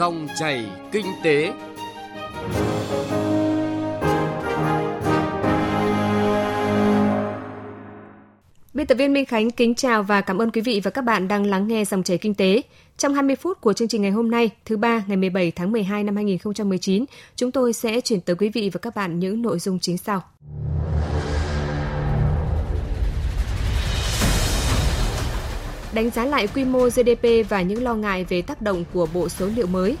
Dòng chảy kinh tế. Biên tập viên Minh Khánh kính chào và cảm ơn quý vị và các bạn đang lắng nghe dòng chảy kinh tế. Trong 20 phút của chương trình ngày hôm nay, thứ ba ngày 17 tháng 12 năm 2019, chúng tôi sẽ chuyển tới quý vị và các bạn những nội dung chính sau. Đánh giá lại quy mô GDP và những lo ngại về tác động của bộ số liệu mới.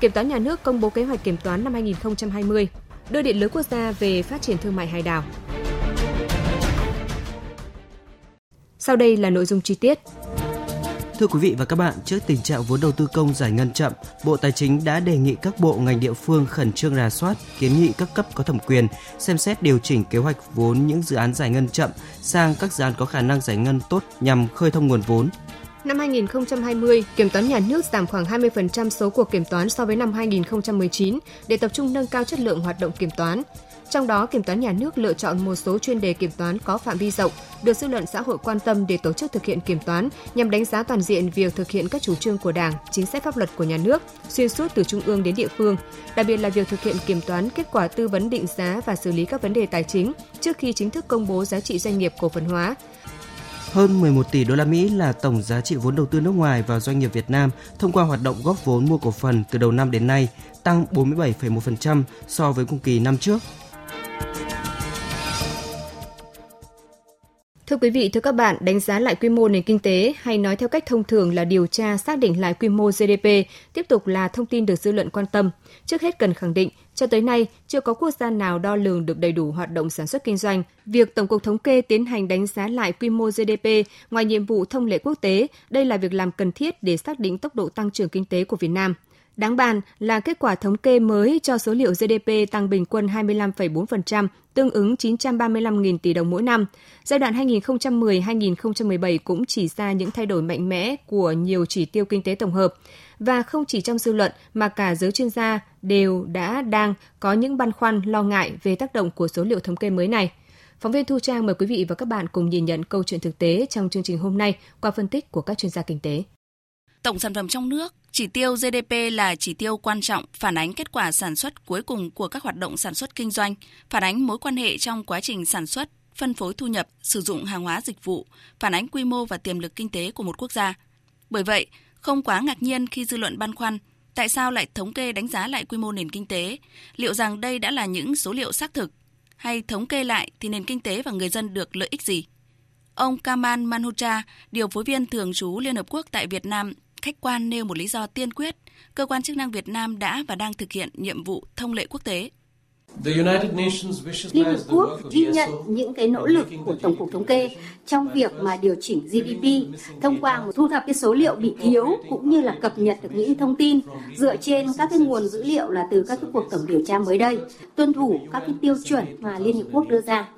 Kiểm toán nhà nước công bố kế hoạch kiểm toán năm 2020, đưa điện lưới quốc gia về phát triển thương mại hải đảo. Sau đây là nội dung chi tiết. Thưa quý vị và các bạn, trước tình trạng vốn đầu tư công giải ngân chậm, Bộ Tài chính đã đề nghị các bộ ngành địa phương khẩn trương rà soát, kiến nghị các cấp có thẩm quyền xem xét điều chỉnh kế hoạch vốn những dự án giải ngân chậm sang các dự án có khả năng giải ngân tốt nhằm khơi thông nguồn vốn. Năm 2020, Kiểm toán nhà nước giảm khoảng 20% số cuộc kiểm toán so với năm 2019 để tập trung nâng cao chất lượng hoạt động kiểm toán. Trong đó, Kiểm toán nhà nước lựa chọn một số chuyên đề kiểm toán có phạm vi rộng, được dư luận xã hội quan tâm để tổ chức thực hiện kiểm toán nhằm đánh giá toàn diện việc thực hiện các chủ trương của Đảng, chính sách pháp luật của nhà nước, xuyên suốt từ trung ương đến địa phương, đặc biệt là việc thực hiện kiểm toán kết quả tư vấn định giá và xử lý các vấn đề tài chính trước khi chính thức công bố giá trị doanh nghiệp cổ phần hóa, hơn 11 tỷ đô la Mỹ là tổng giá trị vốn đầu tư nước ngoài vào doanh nghiệp Việt Nam thông qua hoạt động góp vốn mua cổ phần từ đầu năm đến nay, tăng 47,1% so với cùng kỳ năm trước. Thưa quý vị, thưa các bạn, đánh giá lại quy mô nền kinh tế hay nói theo cách thông thường là điều tra xác định lại quy mô GDP tiếp tục là thông tin được dư luận quan tâm. Trước hết cần khẳng định, cho tới nay chưa có quốc gia nào đo lường được đầy đủ hoạt động sản xuất kinh doanh. Việc Tổng cục Thống kê tiến hành đánh giá lại quy mô GDP ngoài nhiệm vụ thông lệ quốc tế, đây là việc làm cần thiết để xác định tốc độ tăng trưởng kinh tế của Việt Nam. Đáng bàn là kết quả thống kê mới cho số liệu GDP tăng bình quân 25,4%, tương ứng 935.000 tỷ đồng mỗi năm. Giai đoạn 2010-2017 cũng chỉ ra những thay đổi mạnh mẽ của nhiều chỉ tiêu kinh tế tổng hợp. Và không chỉ trong dư luận mà cả giới chuyên gia đều đã đang có những băn khoăn lo ngại về tác động của số liệu thống kê mới này. Phóng viên Thu Trang mời quý vị và các bạn cùng nhìn nhận câu chuyện thực tế trong chương trình hôm nay qua phân tích của các chuyên gia kinh tế. Tổng sản phẩm trong nước chỉ tiêu GDP là chỉ tiêu quan trọng phản ánh kết quả sản xuất cuối cùng của các hoạt động sản xuất kinh doanh, phản ánh mối quan hệ trong quá trình sản xuất, phân phối thu nhập, sử dụng hàng hóa dịch vụ, phản ánh quy mô và tiềm lực kinh tế của một quốc gia. Bởi vậy, không quá ngạc nhiên khi dư luận băn khoăn tại sao lại thống kê đánh giá lại quy mô nền kinh tế, liệu rằng đây đã là những số liệu xác thực hay thống kê lại thì nền kinh tế và người dân được lợi ích gì? Ông Kamal Manhotra, điều phối viên thường trú Liên Hợp Quốc tại Việt Nam khách quan nêu một lý do tiên quyết, cơ quan chức năng Việt Nam đã và đang thực hiện nhiệm vụ thông lệ quốc tế. Liên Hợp Quốc ghi nhận những cái nỗ lực của Tổng cục Thống kê trong việc mà điều chỉnh GDP thông qua một thu thập cái số liệu bị thiếu cũng như là cập nhật được những thông tin dựa trên các cái nguồn dữ liệu là từ các cái cuộc tổng điều tra mới đây, tuân thủ các cái tiêu chuẩn mà Liên Hợp Quốc đưa ra,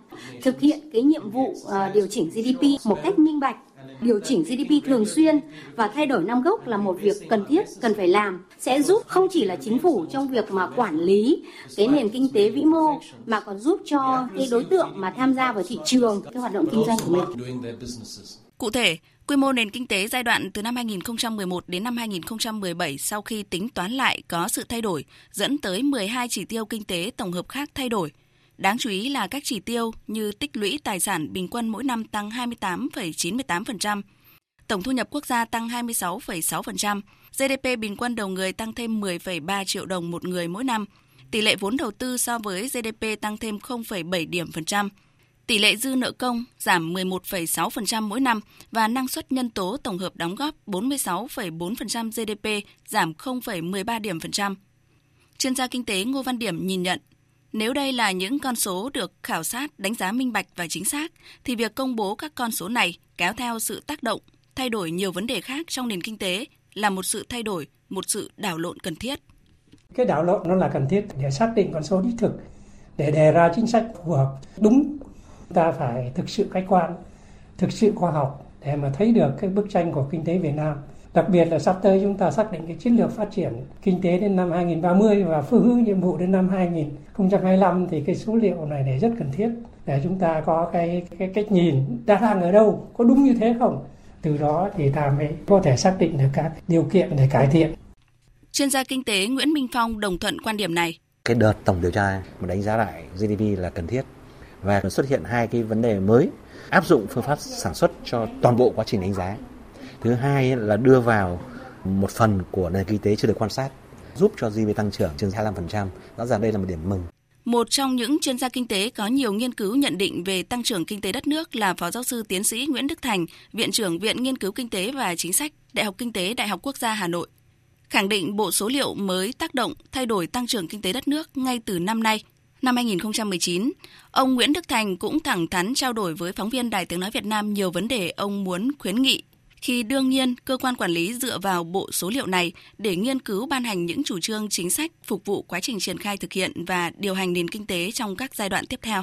thực hiện cái nhiệm vụ uh, điều chỉnh GDP một cách minh bạch điều chỉnh GDP thường xuyên và thay đổi năm gốc là một việc cần thiết, cần phải làm, sẽ giúp không chỉ là chính phủ trong việc mà quản lý cái nền kinh tế vĩ mô mà còn giúp cho cái đối tượng mà tham gia vào thị trường cái hoạt động kinh doanh của mình. Cụ thể, quy mô nền kinh tế giai đoạn từ năm 2011 đến năm 2017 sau khi tính toán lại có sự thay đổi, dẫn tới 12 chỉ tiêu kinh tế tổng hợp khác thay đổi – Đáng chú ý là các chỉ tiêu như tích lũy tài sản bình quân mỗi năm tăng 28,98%, tổng thu nhập quốc gia tăng 26,6%, GDP bình quân đầu người tăng thêm 10,3 triệu đồng một người mỗi năm, tỷ lệ vốn đầu tư so với GDP tăng thêm 0,7 điểm phần trăm, tỷ lệ dư nợ công giảm 11,6% mỗi năm và năng suất nhân tố tổng hợp đóng góp 46,4% GDP giảm 0,13 điểm phần trăm. Chuyên gia kinh tế Ngô Văn Điểm nhìn nhận nếu đây là những con số được khảo sát, đánh giá minh bạch và chính xác, thì việc công bố các con số này kéo theo sự tác động, thay đổi nhiều vấn đề khác trong nền kinh tế là một sự thay đổi, một sự đảo lộn cần thiết. Cái đảo lộn nó là cần thiết để xác định con số đích thực, để đề ra chính sách phù hợp, đúng. Ta phải thực sự khách quan, thực sự khoa học để mà thấy được cái bức tranh của kinh tế Việt Nam Đặc biệt là sắp tới chúng ta xác định cái chiến lược phát triển kinh tế đến năm 2030 và phương hướng nhiệm vụ đến năm 2025 thì cái số liệu này để rất cần thiết để chúng ta có cái cái cách nhìn đã đang ở đâu, có đúng như thế không? Từ đó thì ta mới có thể xác định được các điều kiện để cải thiện. Chuyên gia kinh tế Nguyễn Minh Phong đồng thuận quan điểm này. Cái đợt tổng điều tra mà đánh giá lại GDP là cần thiết và xuất hiện hai cái vấn đề mới áp dụng phương pháp sản xuất cho toàn bộ quá trình đánh giá. Thứ hai là đưa vào một phần của nền kinh tế chưa được quan sát giúp cho GDP tăng trưởng trên 25%. Rõ ràng đây là một điểm mừng. Một trong những chuyên gia kinh tế có nhiều nghiên cứu nhận định về tăng trưởng kinh tế đất nước là Phó giáo sư tiến sĩ Nguyễn Đức Thành, Viện trưởng Viện Nghiên cứu Kinh tế và Chính sách, Đại học Kinh tế Đại học Quốc gia Hà Nội. Khẳng định bộ số liệu mới tác động thay đổi tăng trưởng kinh tế đất nước ngay từ năm nay, năm 2019, ông Nguyễn Đức Thành cũng thẳng thắn trao đổi với phóng viên Đài Tiếng Nói Việt Nam nhiều vấn đề ông muốn khuyến nghị khi đương nhiên cơ quan quản lý dựa vào bộ số liệu này để nghiên cứu ban hành những chủ trương chính sách phục vụ quá trình triển khai thực hiện và điều hành nền kinh tế trong các giai đoạn tiếp theo.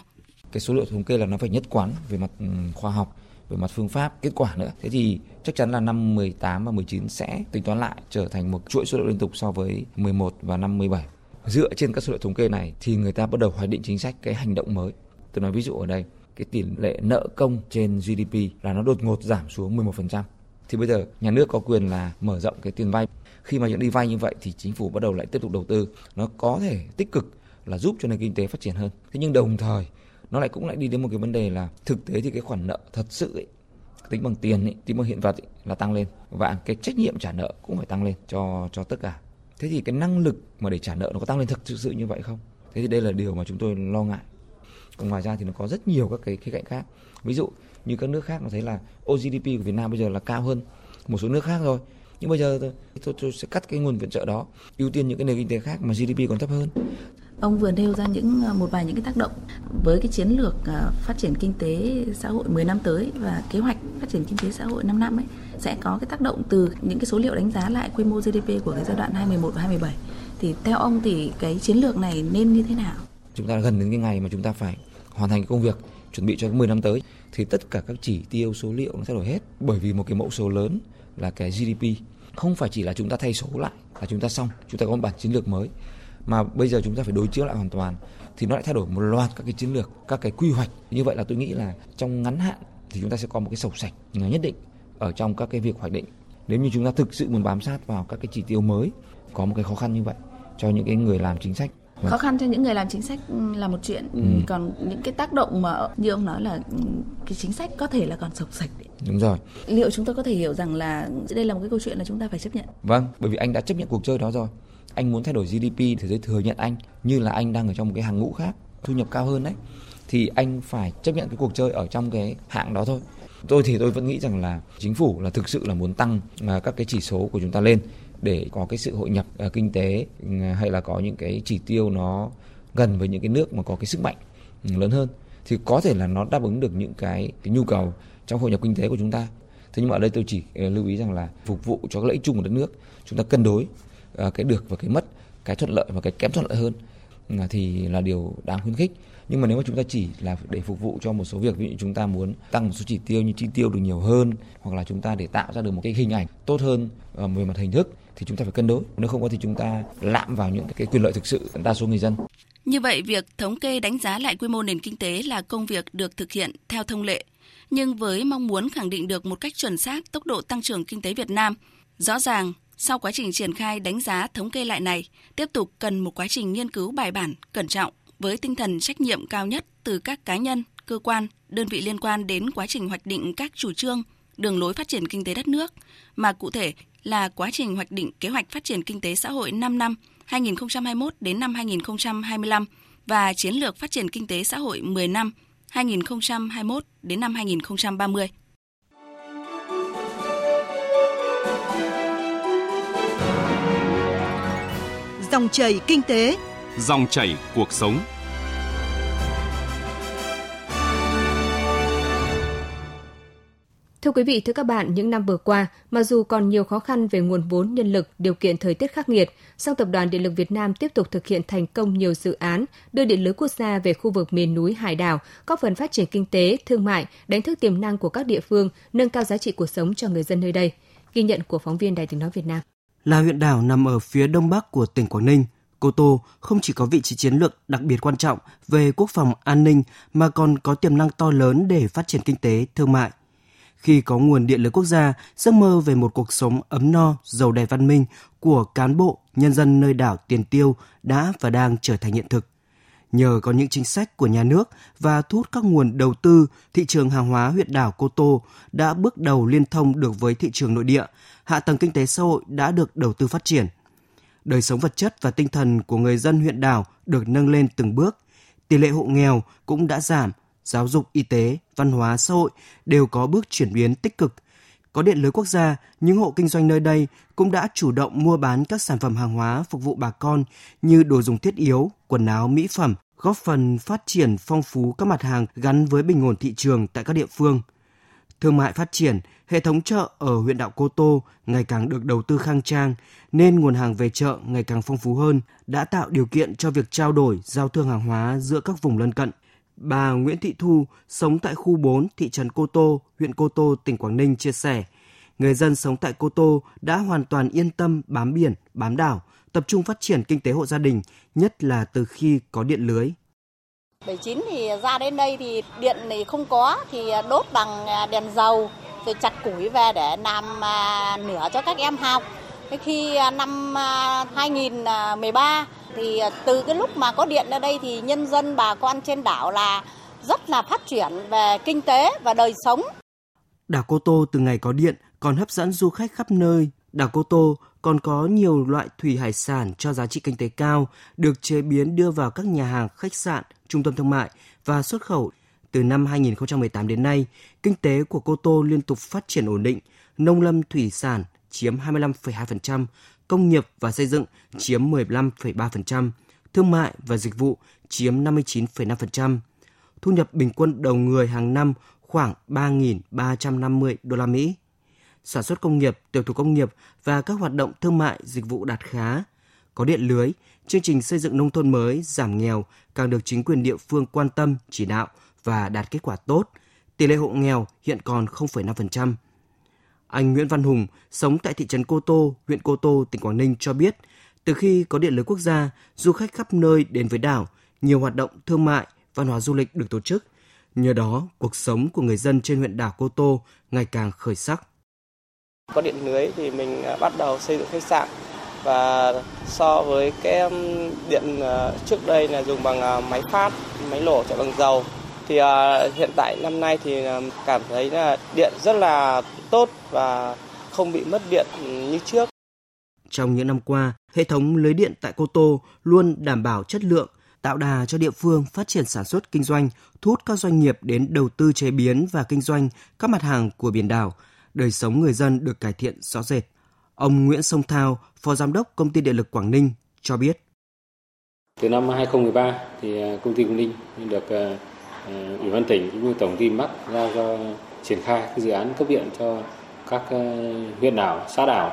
Cái số liệu thống kê là nó phải nhất quán về mặt ừ, khoa học, về mặt phương pháp, kết quả nữa. Thế thì chắc chắn là năm 18 và 19 sẽ tính toán lại trở thành một chuỗi số liệu liên tục so với 11 và năm 17. Dựa trên các số liệu thống kê này thì người ta bắt đầu hoạch định chính sách cái hành động mới. Tôi nói ví dụ ở đây, cái tỷ lệ nợ công trên GDP là nó đột ngột giảm xuống 11% thì bây giờ nhà nước có quyền là mở rộng cái tiền vay. Khi mà những đi vay như vậy thì chính phủ bắt đầu lại tiếp tục đầu tư. Nó có thể tích cực là giúp cho nền kinh tế phát triển hơn. Thế nhưng đồng thời nó lại cũng lại đi đến một cái vấn đề là thực tế thì cái khoản nợ thật sự ấy, tính bằng tiền ấy, tính bằng hiện vật ấy, là tăng lên. Và cái trách nhiệm trả nợ cũng phải tăng lên cho cho tất cả. Thế thì cái năng lực mà để trả nợ nó có tăng lên thực sự như vậy không? Thế thì đây là điều mà chúng tôi lo ngại. Còn ngoài ra thì nó có rất nhiều các cái khía cạnh khác. Ví dụ như các nước khác nó thấy là OGDP của Việt Nam bây giờ là cao hơn một số nước khác rồi nhưng bây giờ tôi, tôi sẽ cắt cái nguồn viện trợ đó ưu tiên những cái nền kinh tế khác mà GDP còn thấp hơn Ông vừa nêu ra những ờ, một vài những cái tác động với cái chiến lược ờ, phát triển kinh tế xã hội 10 năm tới và kế hoạch phát triển kinh tế xã hội 5 năm ấy sẽ có cái tác động từ những cái số liệu đánh giá lại quy mô GDP của cái giai đoạn 2011 và 2017. Thì theo ông thì cái chiến lược này nên như thế nào? Chúng ta gần đến cái ngày mà chúng ta phải hoàn thành công việc chuẩn bị cho 10 năm tới, thì tất cả các chỉ tiêu số liệu nó thay đổi hết. Bởi vì một cái mẫu số lớn là cái GDP không phải chỉ là chúng ta thay số lại là chúng ta xong, chúng ta có một bản chiến lược mới. Mà bây giờ chúng ta phải đối chiếu lại hoàn toàn, thì nó lại thay đổi một loạt các cái chiến lược, các cái quy hoạch. Như vậy là tôi nghĩ là trong ngắn hạn thì chúng ta sẽ có một cái sổ sạch nhất định ở trong các cái việc hoạch định. Nếu như chúng ta thực sự muốn bám sát vào các cái chỉ tiêu mới, có một cái khó khăn như vậy cho những cái người làm chính sách khó khăn cho những người làm chính sách ừ, là một chuyện. Ừ. còn những cái tác động mà như ông nói là ừ, cái chính sách có thể là còn sộc sạch đấy. đúng rồi. Liệu chúng ta có thể hiểu rằng là đây là một cái câu chuyện là chúng ta phải chấp nhận? Vâng bởi vì anh đã chấp nhận cuộc chơi đó rồi. Anh muốn thay đổi GDP thì giới thừa nhận anh như là anh đang ở trong một cái hàng ngũ khác thu nhập cao hơn đấy. Thì anh phải chấp nhận cái cuộc chơi ở trong cái hạng đó thôi. Tôi thì tôi vẫn nghĩ rằng là chính phủ là thực sự là muốn tăng à, các cái chỉ số của chúng ta lên để có cái sự hội nhập uh, kinh tế uh, hay là có những cái chỉ tiêu nó gần với những cái nước mà có cái sức mạnh ừ, lớn hơn thì có thể là nó đáp ứng được những cái, cái nhu cầu trong hội nhập kinh tế của chúng ta. Thế nhưng mà ở đây tôi chỉ ờ, lưu ý rằng là phục vụ cho lợi ích chung của đất nước chúng ta cân đối uh, cái được và cái mất cái thuận lợi và cái kém thuận lợi hơn uh, thì là điều đáng khuyến khích. Nhưng mà nếu mà chúng ta chỉ là để phục vụ cho một số việc ví dụ chúng ta muốn tăng một số chỉ tiêu như chi tiêu được nhiều hơn hoặc là chúng ta để tạo ra được một cái hình ảnh tốt hơn ờ, về mặt hình thức thì chúng ta phải cân đối. Nếu không có thì chúng ta lạm vào những cái quyền lợi thực sự đa số người dân. Như vậy, việc thống kê đánh giá lại quy mô nền kinh tế là công việc được thực hiện theo thông lệ, nhưng với mong muốn khẳng định được một cách chuẩn xác tốc độ tăng trưởng kinh tế Việt Nam, rõ ràng sau quá trình triển khai đánh giá thống kê lại này, tiếp tục cần một quá trình nghiên cứu bài bản, cẩn trọng với tinh thần trách nhiệm cao nhất từ các cá nhân, cơ quan, đơn vị liên quan đến quá trình hoạch định các chủ trương, đường lối phát triển kinh tế đất nước. Mà cụ thể là quá trình hoạch định kế hoạch phát triển kinh tế xã hội 5 năm 2021 đến năm 2025 và chiến lược phát triển kinh tế xã hội 10 năm 2021 đến năm 2030. Dòng chảy kinh tế, dòng chảy cuộc sống. Thưa quý vị, thưa các bạn, những năm vừa qua, mặc dù còn nhiều khó khăn về nguồn vốn, nhân lực, điều kiện thời tiết khắc nghiệt, song Tập đoàn Điện lực Việt Nam tiếp tục thực hiện thành công nhiều dự án đưa điện lưới quốc gia về khu vực miền núi hải đảo, góp phần phát triển kinh tế, thương mại, đánh thức tiềm năng của các địa phương, nâng cao giá trị cuộc sống cho người dân nơi đây. Ghi nhận của phóng viên Đài tiếng nói Việt Nam. Là huyện đảo nằm ở phía đông bắc của tỉnh Quảng Ninh, Cô Tô không chỉ có vị trí chiến lược đặc biệt quan trọng về quốc phòng an ninh mà còn có tiềm năng to lớn để phát triển kinh tế, thương mại khi có nguồn điện lưới quốc gia, giấc mơ về một cuộc sống ấm no, giàu đẹp văn minh của cán bộ, nhân dân nơi đảo Tiền Tiêu đã và đang trở thành hiện thực. Nhờ có những chính sách của nhà nước và thu hút các nguồn đầu tư, thị trường hàng hóa huyện đảo Cô Tô đã bước đầu liên thông được với thị trường nội địa, hạ tầng kinh tế xã hội đã được đầu tư phát triển. Đời sống vật chất và tinh thần của người dân huyện đảo được nâng lên từng bước, tỷ lệ hộ nghèo cũng đã giảm, giáo dục, y tế, văn hóa, xã hội đều có bước chuyển biến tích cực. Có điện lưới quốc gia, những hộ kinh doanh nơi đây cũng đã chủ động mua bán các sản phẩm hàng hóa phục vụ bà con như đồ dùng thiết yếu, quần áo, mỹ phẩm, góp phần phát triển phong phú các mặt hàng gắn với bình ổn thị trường tại các địa phương. Thương mại phát triển, hệ thống chợ ở huyện đảo Cô Tô ngày càng được đầu tư khang trang, nên nguồn hàng về chợ ngày càng phong phú hơn, đã tạo điều kiện cho việc trao đổi, giao thương hàng hóa giữa các vùng lân cận. Bà Nguyễn Thị Thu, sống tại khu 4 thị trấn Cô Tô, huyện Cô Tô, tỉnh Quảng Ninh chia sẻ, người dân sống tại Cô Tô đã hoàn toàn yên tâm bám biển, bám đảo, tập trung phát triển kinh tế hộ gia đình, nhất là từ khi có điện lưới. 79 thì ra đến đây thì điện thì không có thì đốt bằng à, đèn dầu rồi chặt củi về để làm à, nửa cho các em học. Thế khi à, năm 2013 thì à, từ cái lúc mà có điện ở đây thì nhân dân bà con trên đảo là rất là phát triển về kinh tế và đời sống. Đảo Cô Tô từ ngày có điện còn hấp dẫn du khách khắp nơi. Đảo Cô Tô còn có nhiều loại thủy hải sản cho giá trị kinh tế cao, được chế biến đưa vào các nhà hàng, khách sạn, trung tâm thương mại và xuất khẩu. Từ năm 2018 đến nay, kinh tế của Cô Tô liên tục phát triển ổn định, nông lâm thủy sản chiếm 25,2%, công nghiệp và xây dựng chiếm 15,3%, thương mại và dịch vụ chiếm 59,5%. Thu nhập bình quân đầu người hàng năm khoảng 3.350 đô la Mỹ. Sản xuất công nghiệp, tiểu thủ công nghiệp và các hoạt động thương mại dịch vụ đạt khá. Có điện lưới, chương trình xây dựng nông thôn mới, giảm nghèo càng được chính quyền địa phương quan tâm, chỉ đạo và đạt kết quả tốt. Tỷ lệ hộ nghèo hiện còn 0,5%. Anh Nguyễn Văn Hùng, sống tại thị trấn Cô Tô, huyện Cô Tô, tỉnh Quảng Ninh cho biết, từ khi có điện lưới quốc gia, du khách khắp nơi đến với đảo, nhiều hoạt động thương mại, văn hóa du lịch được tổ chức. Nhờ đó, cuộc sống của người dân trên huyện đảo Cô Tô ngày càng khởi sắc. Có điện lưới thì mình à, bắt đầu xây dựng khách sạn và so với cái điện à, trước đây là dùng bằng à, máy phát, máy nổ chạy bằng dầu thì hiện tại năm nay thì cảm thấy là điện rất là tốt và không bị mất điện như trước. Trong những năm qua, hệ thống lưới điện tại Cô Tô luôn đảm bảo chất lượng, tạo đà cho địa phương phát triển sản xuất kinh doanh, thu hút các doanh nghiệp đến đầu tư chế biến và kinh doanh các mặt hàng của biển đảo, đời sống người dân được cải thiện rõ rệt. Ông Nguyễn Sông Thao, Phó Giám đốc Công ty Điện lực Quảng Ninh cho biết. Từ năm 2013 thì à, công ty Quảng Ninh được à, à, Ừ, Ủy ban tỉnh cũng như Tổng ty Bắc ra cho triển khai cái dự án cấp điện cho các ờ, huyện đảo, xã đảo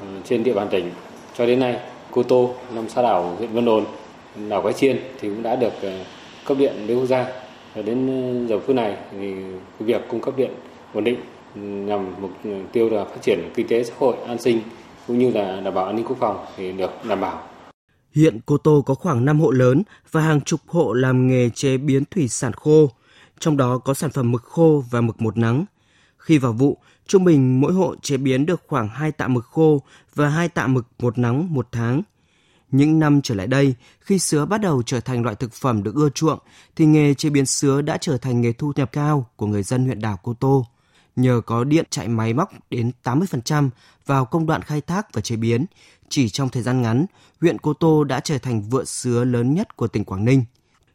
ờ, trên địa bàn tỉnh. Cho đến nay, Cô Tô, năm xã đảo huyện Vân Đồn, đảo Cái Chiên thì cũng đã được ờ, cấp điện lưới quốc gia. Và đến giờ phút này thì việc cung cấp điện ổn định nhằm mục tiêu là phát triển kinh tế xã hội, an sinh cũng như là đảm bảo an ninh quốc phòng thì được đảm bảo. Hiện Cô Tô có khoảng 5 hộ lớn và hàng chục hộ làm nghề chế biến thủy sản khô, trong đó có sản phẩm mực khô và mực một nắng. Khi vào vụ, trung bình mỗi hộ chế biến được khoảng 2 tạ mực khô và 2 tạ mực một nắng một tháng. Những năm trở lại đây, khi sứa bắt đầu trở thành loại thực phẩm được ưa chuộng, thì nghề chế biến sứa đã trở thành nghề thu nhập cao của người dân huyện đảo Cô Tô nhờ có điện chạy máy móc đến 80% vào công đoạn khai thác và chế biến. Chỉ trong thời gian ngắn, huyện Cô Tô đã trở thành vựa sứa lớn nhất của tỉnh Quảng Ninh.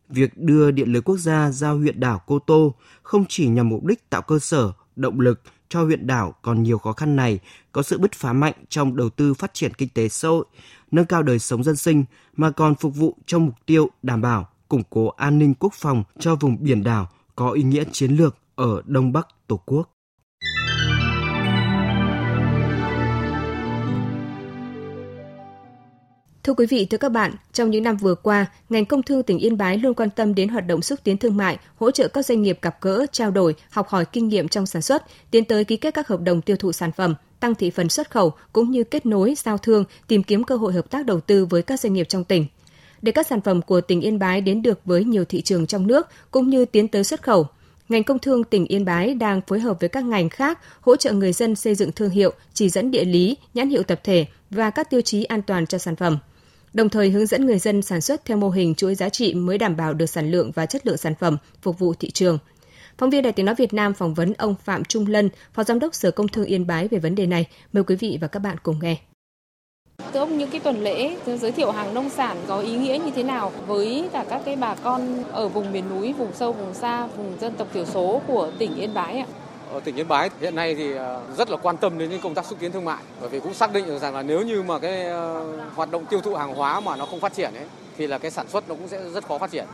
Việc đưa điện lưới quốc gia giao huyện đảo Cô Tô không chỉ nhằm mục đích tạo cơ sở, động lực cho huyện đảo còn nhiều khó khăn này có sự bứt phá mạnh trong đầu tư phát triển kinh tế xã hội, nâng cao đời sống dân sinh mà còn phục vụ cho mục tiêu đảm bảo củng cố an ninh quốc phòng cho vùng biển đảo có ý nghĩa chiến lược ở Đông Bắc Tổ quốc. Thưa quý vị, thưa các bạn, trong những năm vừa qua, ngành công thương tỉnh Yên Bái luôn quan tâm đến hoạt động xúc tiến thương mại, hỗ trợ các doanh nghiệp gặp gỡ, trao đổi, học hỏi kinh nghiệm trong sản xuất, tiến tới ký kết các hợp đồng tiêu thụ sản phẩm, tăng thị phần xuất khẩu cũng như kết nối, giao thương, tìm kiếm cơ hội hợp tác đầu tư với các doanh nghiệp trong tỉnh. Để các sản phẩm của tỉnh Yên Bái đến được với nhiều thị trường trong nước cũng như tiến tới xuất khẩu, ngành công thương tỉnh Yên Bái đang phối hợp với các ngành khác hỗ trợ người dân xây dựng thương hiệu, chỉ dẫn địa lý, nhãn hiệu tập thể và các tiêu chí an toàn cho sản phẩm. Đồng thời hướng dẫn người dân sản xuất theo mô hình chuỗi giá trị mới đảm bảo được sản lượng và chất lượng sản phẩm phục vụ thị trường. Phóng viên Đài Tiếng Nói Việt Nam phỏng vấn ông Phạm Trung Lân, Phó Giám đốc Sở Công Thương Yên Bái về vấn đề này. Mời quý vị và các bạn cùng nghe. Thưa ông, những cái tuần lễ giới thiệu hàng nông sản có ý nghĩa như thế nào với cả các cái bà con ở vùng miền núi, vùng sâu, vùng xa, vùng dân tộc thiểu số của tỉnh Yên Bái ạ? Ở tỉnh Yên Bái hiện nay thì ờ, rất là quan tâm đến công tác xúc tiến thương mại bởi vì cũng xác định được rằng là nếu như mà cái ờ, hoạt động tiêu thụ hàng hóa mà nó không phát triển ấy, thì là cái sản xuất nó cũng sẽ rất khó phát triển.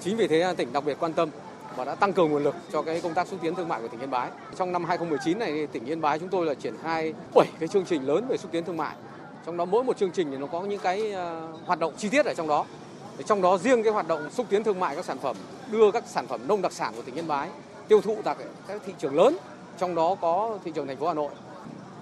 Chính vì thế tỉnh đặc biệt quan tâm và đã tăng cường nguồn lực cho cái công tác xúc tiến thương mại của tỉnh Yên Bái. Trong năm 2019 này tỉnh Yên Bái chúng tôi là triển khai 7 cái chương trình lớn về xúc tiến thương mại trong đó mỗi một chương trình thì nó có những cái hoạt động chi tiết ở trong đó trong đó riêng cái hoạt động xúc tiến thương mại các sản phẩm, đưa các sản phẩm nông đặc sản của tỉnh Yên Bái tiêu thụ tại các thị trường lớn, trong đó có thị trường thành phố Hà Nội.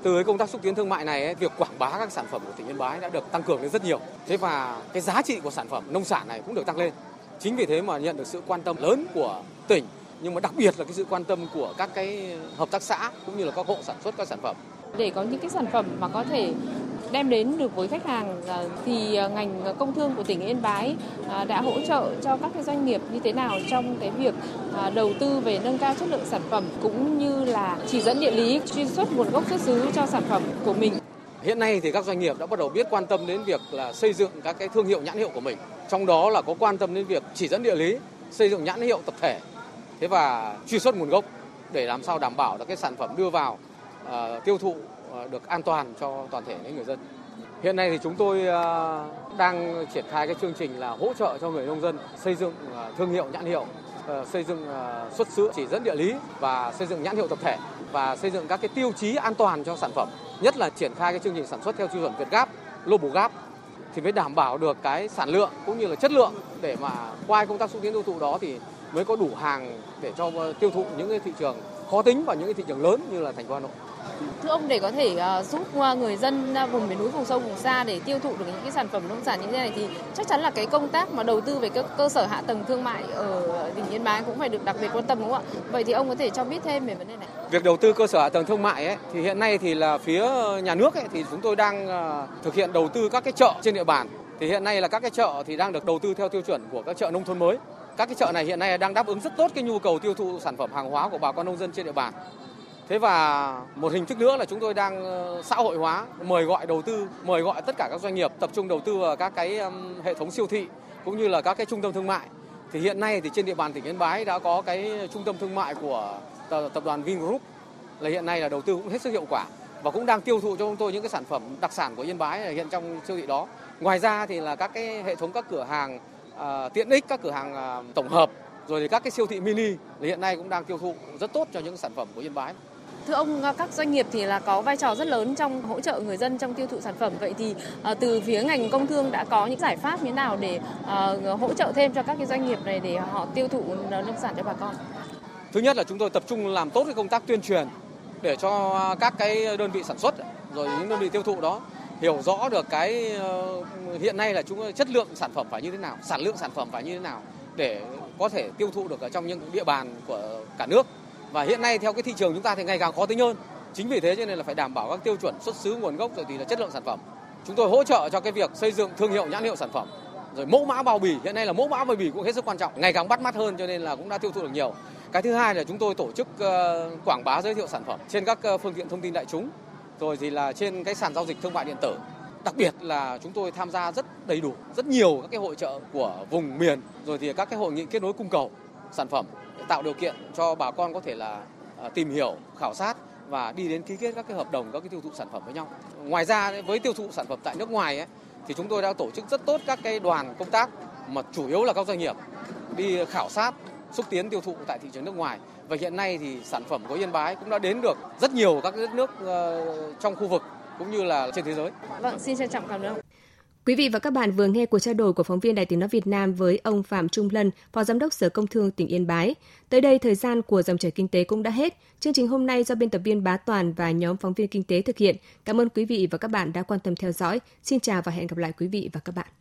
Từ cái công tác xúc tiến thương mại này việc quảng bá các sản phẩm của tỉnh Yên Bái đã được tăng cường lên rất nhiều. Thế và cái giá trị của sản phẩm nông sản này cũng được tăng lên. Chính vì thế mà nhận được sự quan tâm lớn của tỉnh, nhưng mà đặc biệt là cái sự quan tâm của các cái hợp tác xã cũng như là các hộ sản xuất các sản phẩm. Để có những cái sản phẩm mà có thể đem đến được với khách hàng à, thì à, ngành công thương của tỉnh Yên Bái à, đã hỗ trợ cho các cái doanh nghiệp như thế nào trong cái việc đầu tư về nâng cao chất lượng sản phẩm cũng như là chỉ dẫn địa lý truy xuất nguồn gốc xuất xứ cho sản phẩm của mình. Hiện nay thì các doanh nghiệp đã bắt đầu biết quan tâm đến việc là xây dựng các cái thương hiệu nhãn hiệu của mình. Trong đó là có quan tâm đến việc chỉ dẫn địa lý, xây dựng nhãn hiệu tập thể. Thế và truy xuất nguồn gốc để làm sao đảm bảo là cái sản phẩm đưa vào uh, tiêu thụ ờ, được an toàn cho toàn thể những người dân. Hiện nay thì chúng tôi ờ, đang triển khai cái chương trình là hỗ trợ cho người nông dân xây dựng thương hiệu nhãn hiệu, xây dựng xuất xứ chỉ dẫn địa lý và xây dựng nhãn hiệu tập thể và xây dựng các cái tiêu chí an toàn cho sản phẩm, nhất là triển khai cái chương trình sản xuất theo tiêu chuẩn Việt Gap, Global Gap thì mới đảm bảo được cái sản lượng cũng như là chất lượng để mà qua công tác xúc tiến tiêu thụ đó thì mới có đủ hàng để cho tiêu thụ những cái thị trường khó tính và những cái thị trường lớn như là thành phố Hà Nội. Thưa ông để có thể ờ, giúp ờ, người dân ờ, vùng miền núi vùng sâu vùng xa để tiêu thụ được những cái sản phẩm nông sản như thế này thì chắc chắn là cái công tác mà đầu tư về các cơ sở hạ tầng thương mại ở tỉnh Yên Bái cũng phải được đặc biệt quan tâm đúng không ạ? Vậy thì ông có thể cho biết thêm về vấn đề này. Việc đầu tư cơ sở hạ tầng thương mại ấy, thì hiện nay thì là phía nhà nước ấy, thì chúng tôi đang thực hiện đầu tư các cái chợ trên địa bàn. Thì hiện nay là các cái chợ thì đang được đầu tư theo tiêu chuẩn của các chợ nông thôn mới. Các cái chợ này hiện nay đang đáp ứng rất tốt cái nhu cầu tiêu thụ sản phẩm hàng hóa của bà con nông dân trên địa bàn. Thế và một hình thức nữa là chúng tôi đang ờ, xã hội hóa, mời gọi đầu tư, mời gọi tất cả các doanh nghiệp tập trung đầu tư vào các cái hệ thống siêu thị cũng như là các cái trung tâm thương mại. Thì hiện nay thì trên địa bàn tỉnh Yên Bái đã có cái trung tâm thương mại của tập đoàn Vingroup là hiện nay là đầu tư cũng hết sức hiệu quả và cũng đang tiêu thụ cho chúng tôi những cái sản phẩm đặc sản của Yên Bái hiện trong siêu thị đó. Ngoài ra thì là các cái hệ thống các cửa hàng uh, tiện ích, các cửa hàng uh, tổng hợp rồi thì các cái siêu thị mini là hiện nay cũng đang tiêu thụ rất tốt cho những sản phẩm của Yên Bái. Thưa ông, ờ, các doanh nghiệp thì là có vai trò rất lớn trong hỗ trợ người dân trong tiêu thụ sản phẩm. Vậy thì ờ, từ phía ngành công thương đã có những giải pháp như thế nào để ờ, hỗ trợ thêm cho các cái doanh nghiệp này để họ tiêu thụ nông sản cho bà con? Thứ nhất là chúng tôi tập trung làm tốt cái công tác tuyên truyền để cho các cái đơn vị sản xuất rồi những đơn vị tiêu thụ đó hiểu rõ được cái hiện nay là chúng chất lượng sản phẩm phải như thế nào, sản lượng sản phẩm phải như thế nào để có thể tiêu thụ được ở trong những địa bàn của cả nước và hiện nay theo cái thị trường chúng ta thì ngày càng khó tính hơn. Chính vì thế cho nên là phải đảm bảo các tiêu chuẩn xuất xứ, nguồn gốc rồi thì là chất lượng sản phẩm. Chúng tôi hỗ trợ cho cái việc xây dựng thương hiệu nhãn hiệu sản phẩm. Rồi mẫu mã bao bì, hiện nay là mẫu mã bao bì cũng hết sức quan trọng, ngày càng bắt mắt hơn cho nên là cũng đã tiêu thụ được nhiều. Cái thứ hai là chúng tôi tổ chức ờ, quảng bá giới thiệu sản phẩm trên các ờ, phương tiện thông tin đại chúng, rồi thì là trên cái sàn giao dịch thương mại điện tử. Đặc biệt là chúng tôi tham gia rất đầy đủ, rất nhiều các cái hội trợ của vùng miền, rồi thì các cái hội nghị kết nối cung cầu sản phẩm tạo điều kiện cho bà con có thể là ờ, tìm hiểu, khảo sát và đi đến ký kết các cái hợp đồng các cái tiêu thụ sản phẩm với nhau. Ngoài ra với tiêu thụ sản phẩm tại nước ngoài ấy, thì chúng tôi đã tổ chức rất tốt các cái đoàn công tác mà chủ yếu là các doanh nghiệp đi khảo sát xúc tiến tiêu thụ tại thị trường nước ngoài và hiện nay thì sản phẩm của Yên Bái cũng đã đến được rất nhiều các đất nước ờ, trong khu vực cũng như là trên thế giới. Vâng, xin trân trọng cảm ơn. Quý vị và các bạn vừa nghe cuộc trao đổi của phóng viên Đài Tiếng Nói Việt Nam với ông Phạm Trung Lân, Phó Giám đốc Sở Công Thương tỉnh Yên Bái. Tới đây, thời gian của dòng chảy kinh tế cũng đã hết. Chương trình hôm nay do biên tập viên Bá Toàn và nhóm phóng viên kinh tế thực hiện. Cảm ơn quý vị và các bạn đã quan tâm theo dõi. Xin chào và hẹn gặp lại quý vị và các bạn.